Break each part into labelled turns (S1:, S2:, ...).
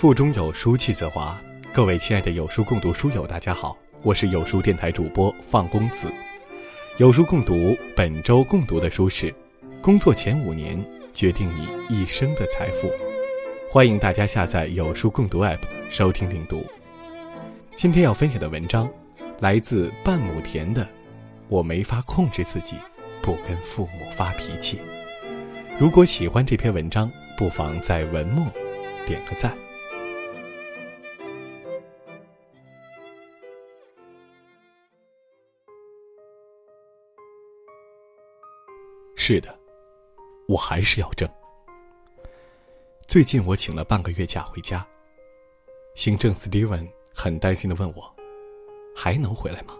S1: 腹中有书气自华。各位亲爱的有书共读书友，大家好，我是有书电台主播放公子。有书共读本周共读的书是《工作前五年决定你一生的财富》，欢迎大家下载有书共读 App 收听领读。今天要分享的文章来自半亩田的《我没法控制自己不跟父母发脾气》。如果喜欢这篇文章，不妨在文末点个赞。是的，我还是要挣。最近我请了半个月假回家，行政 Steven 很担心的问我：“还能回来吗？”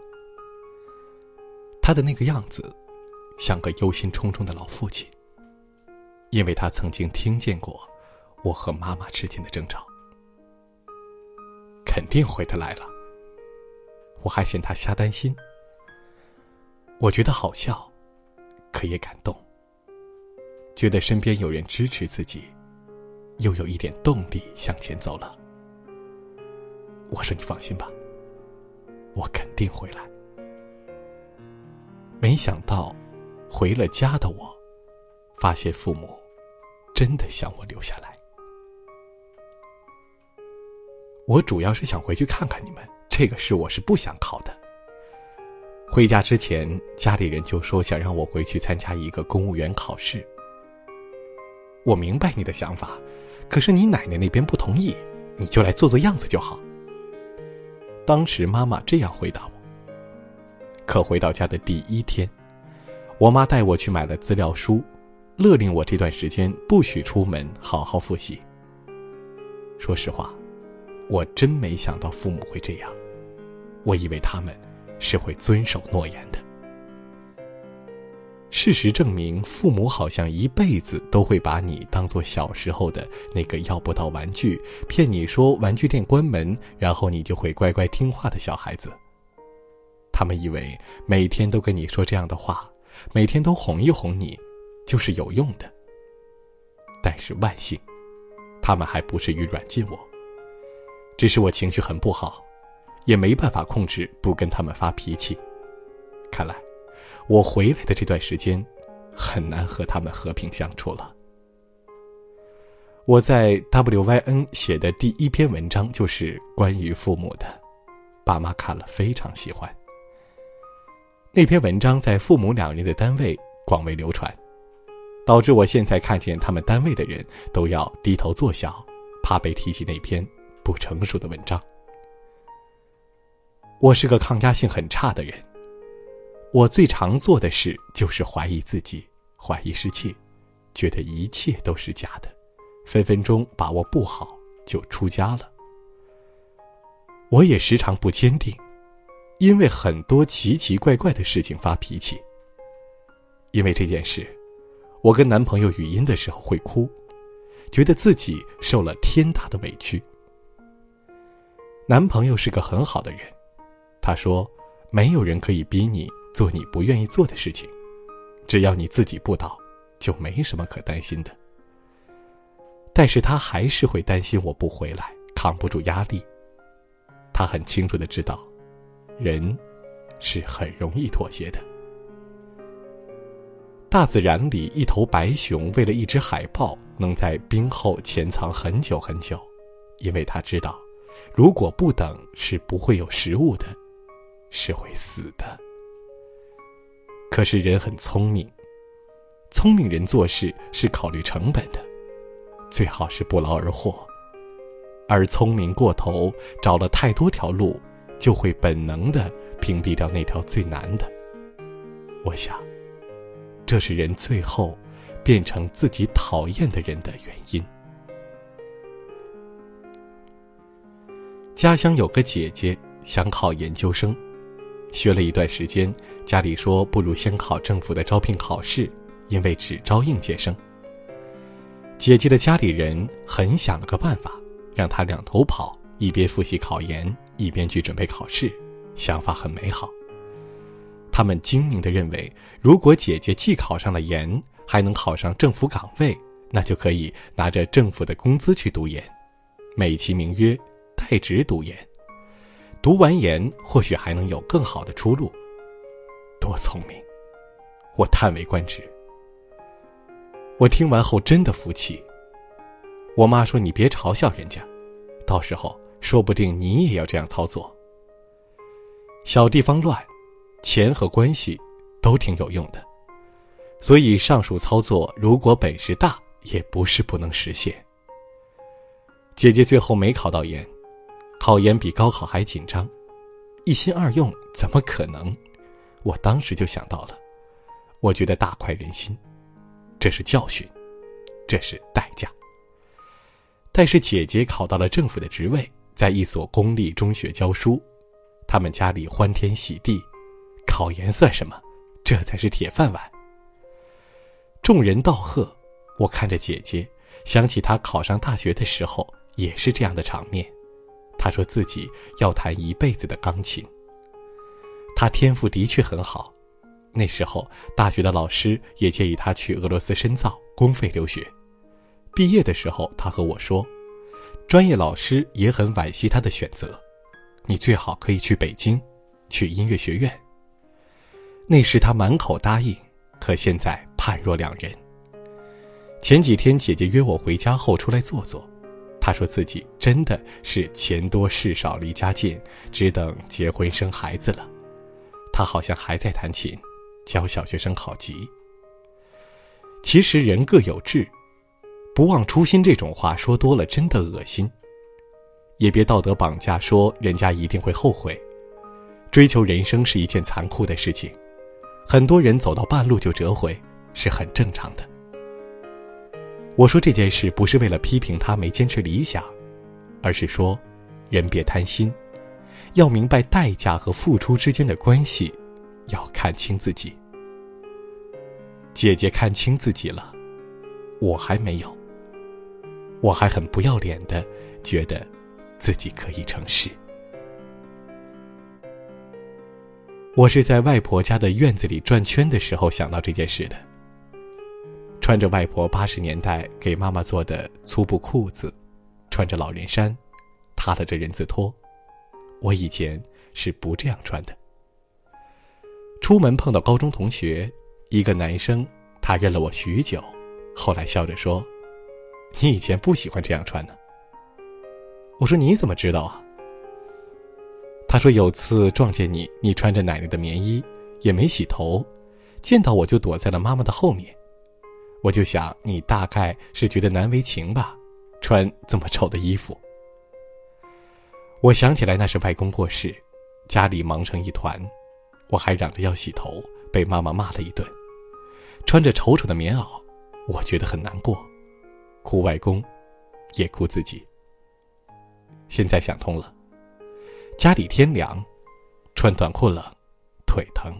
S1: 他的那个样子，像个忧心忡忡的老父亲，因为他曾经听见过我和妈妈之间的争吵。肯定回得来了。我还嫌他瞎担心。我觉得好笑。可也感动，觉得身边有人支持自己，又有一点动力向前走了。我说：“你放心吧，我肯定回来。”没想到，回了家的我，发现父母真的想我留下来。我主要是想回去看看你们，这个事我是不想考的。回家之前，家里人就说想让我回去参加一个公务员考试。我明白你的想法，可是你奶奶那边不同意，你就来做做样子就好。当时妈妈这样回答我。可回到家的第一天，我妈带我去买了资料书，勒令我这段时间不许出门，好好复习。说实话，我真没想到父母会这样，我以为他们。是会遵守诺言的。事实证明，父母好像一辈子都会把你当做小时候的那个要不到玩具，骗你说玩具店关门，然后你就会乖乖听话的小孩子。他们以为每天都跟你说这样的话，每天都哄一哄你，就是有用的。但是万幸，他们还不至于软禁我，只是我情绪很不好。也没办法控制不跟他们发脾气。看来，我回来的这段时间，很难和他们和平相处了。我在 WYN 写的第一篇文章就是关于父母的，爸妈看了非常喜欢。那篇文章在父母两人的单位广为流传，导致我现在看见他们单位的人都要低头作小，怕被提起那篇不成熟的文章。我是个抗压性很差的人。我最常做的事就是怀疑自己，怀疑世界，觉得一切都是假的，分分钟把握不好就出家了。我也时常不坚定，因为很多奇奇怪怪的事情发脾气。因为这件事，我跟男朋友语音的时候会哭，觉得自己受了天大的委屈。男朋友是个很好的人。他说：“没有人可以逼你做你不愿意做的事情，只要你自己不倒，就没什么可担心的。”但是他还是会担心我不回来，扛不住压力。他很清楚的知道，人是很容易妥协的。大自然里，一头白熊为了一只海豹，能在冰后潜藏很久很久，因为他知道，如果不等，是不会有食物的。是会死的。可是人很聪明，聪明人做事是考虑成本的，最好是不劳而获。而聪明过头，找了太多条路，就会本能的屏蔽掉那条最难的。我想，这是人最后变成自己讨厌的人的原因。家乡有个姐姐想考研究生。学了一段时间，家里说不如先考政府的招聘考试，因为只招应届生。姐姐的家里人很想了个办法，让她两头跑，一边复习考研，一边去准备考试，想法很美好。他们精明的认为，如果姐姐既考上了研，还能考上政府岗位，那就可以拿着政府的工资去读研。美其名曰代职读研。读完研，或许还能有更好的出路。多聪明！我叹为观止。我听完后真的服气。我妈说：“你别嘲笑人家，到时候说不定你也要这样操作。”小地方乱，钱和关系都挺有用的，所以上述操作如果本事大，也不是不能实现。姐姐最后没考到研。考研比高考还紧张，一心二用怎么可能？我当时就想到了，我觉得大快人心，这是教训，这是代价。但是姐姐考到了政府的职位，在一所公立中学教书，他们家里欢天喜地，考研算什么？这才是铁饭碗。众人道贺，我看着姐姐，想起她考上大学的时候也是这样的场面。他说自己要弹一辈子的钢琴。他天赋的确很好，那时候大学的老师也建议他去俄罗斯深造，公费留学。毕业的时候，他和我说，专业老师也很惋惜他的选择，你最好可以去北京，去音乐学院。那时他满口答应，可现在判若两人。前几天姐姐约我回家后出来坐坐。他说自己真的是钱多事少离家近，只等结婚生孩子了。他好像还在弹琴，教小学生考级。其实人各有志，不忘初心这种话说多了真的恶心。也别道德绑架说人家一定会后悔。追求人生是一件残酷的事情，很多人走到半路就折回，是很正常的。我说这件事不是为了批评他没坚持理想，而是说，人别贪心，要明白代价和付出之间的关系，要看清自己。姐姐看清自己了，我还没有。我还很不要脸的觉得，自己可以成事。我是在外婆家的院子里转圈的时候想到这件事的。穿着外婆八十年代给妈妈做的粗布裤子，穿着老人衫，踏了着人字拖。我以前是不这样穿的。出门碰到高中同学，一个男生，他认了我许久，后来笑着说：“你以前不喜欢这样穿呢。”我说：“你怎么知道啊？”他说：“有次撞见你，你穿着奶奶的棉衣，也没洗头，见到我就躲在了妈妈的后面。”我就想，你大概是觉得难为情吧，穿这么丑的衣服。我想起来那是外公过世，家里忙成一团，我还嚷着要洗头，被妈妈骂了一顿。穿着丑丑的棉袄，我觉得很难过，哭外公，也哭自己。现在想通了，家里天凉，穿短裤冷，腿疼，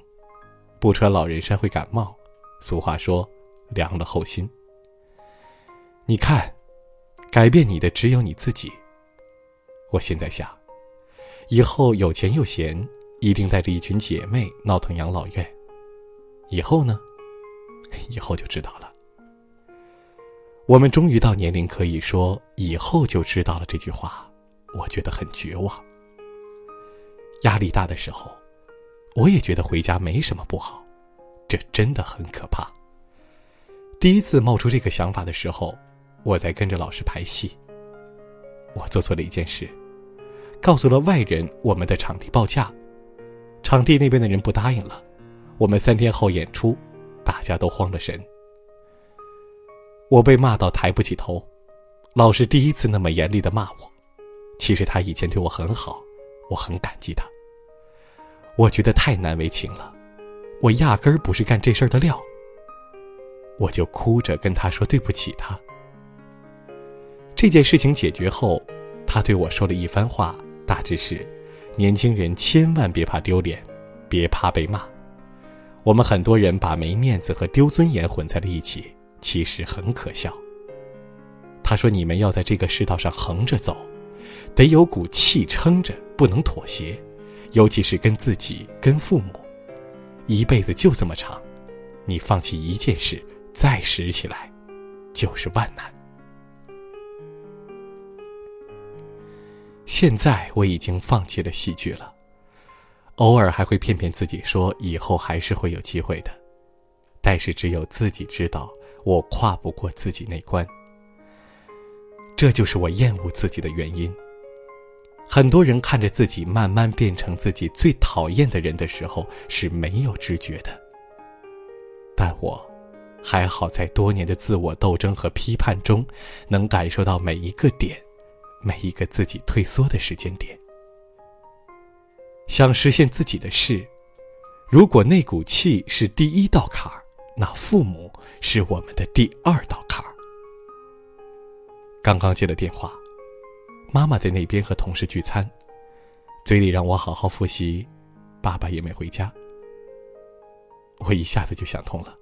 S1: 不穿老人衫会感冒。俗话说。凉了后心。你看，改变你的只有你自己。我现在想，以后有钱又闲，一定带着一群姐妹闹腾养老院。以后呢？以后就知道了。我们终于到年龄可以说“以后就知道了”这句话，我觉得很绝望。压力大的时候，我也觉得回家没什么不好，这真的很可怕。第一次冒出这个想法的时候，我在跟着老师排戏。我做错了一件事，告诉了外人我们的场地报价，场地那边的人不答应了。我们三天后演出，大家都慌了神。我被骂到抬不起头，老师第一次那么严厉的骂我。其实他以前对我很好，我很感激他。我觉得太难为情了，我压根儿不是干这事儿的料。我就哭着跟他说对不起他。这件事情解决后，他对我说了一番话，大致是：年轻人千万别怕丢脸，别怕被骂。我们很多人把没面子和丢尊严混在了一起，其实很可笑。他说：“你们要在这个世道上横着走，得有股气撑着，不能妥协，尤其是跟自己、跟父母。一辈子就这么长，你放弃一件事。”再拾起来，就是万难。现在我已经放弃了戏剧了，偶尔还会骗骗自己说以后还是会有机会的，但是只有自己知道，我跨不过自己那关。这就是我厌恶自己的原因。很多人看着自己慢慢变成自己最讨厌的人的时候是没有知觉的，但我，还好在多年的自我斗争和批判中，能感受到每一个点，每一个自己退缩的时间点。想实现自己的事，如果那股气是第一道坎儿，那父母是我们的第二道坎儿。刚刚接了电话。妈妈在那边和同事聚餐，嘴里让我好好复习，爸爸也没回家。我一下子就想通了。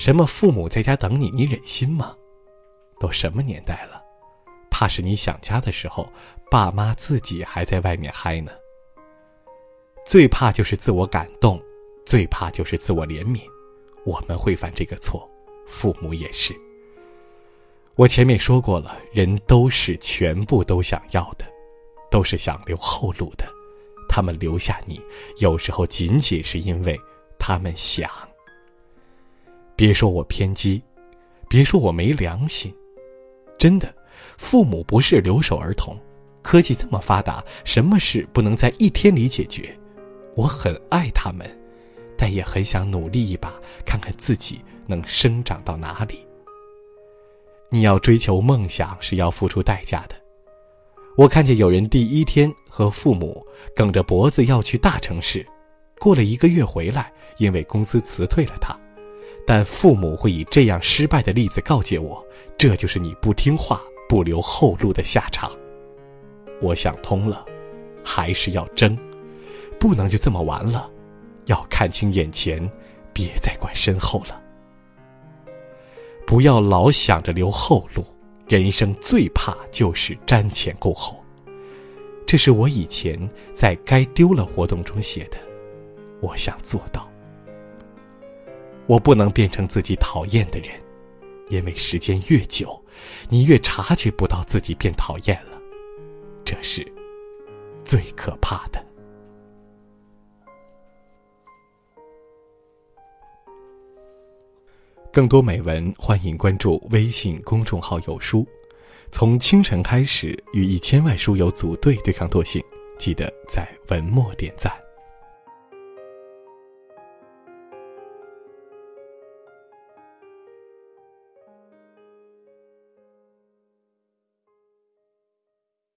S1: 什么父母在家等你，你忍心吗？都什么年代了，怕是你想家的时候，爸妈自己还在外面嗨呢。最怕就是自我感动，最怕就是自我怜悯，我们会犯这个错，父母也是。我前面说过了，人都是全部都想要的，都是想留后路的。他们留下你，有时候仅仅是因为他们想。别说我偏激，别说我没良心，真的，父母不是留守儿童。科技这么发达，什么事不能在一天里解决？我很爱他们，但也很想努力一把，看看自己能生长到哪里。你要追求梦想是要付出代价的。我看见有人第一天和父母梗着脖子要去大城市，过了一个月回来，因为公司辞退了他，但父母会以这样失败的例子告诫我：这就是你不听话、不留后路的下场。我想通了，还是要争，不能就这么完了，要看清眼前，别再管身后了。不要老想着留后路，人生最怕就是瞻前顾后。这是我以前在该丢了活动中写的，我想做到。我不能变成自己讨厌的人，因为时间越久，你越察觉不到自己变讨厌了，这是最可怕的。更多美文，欢迎关注微信公众号“有书”。从清晨开始，与一千万书友组队对抗惰性，记得在文末点赞。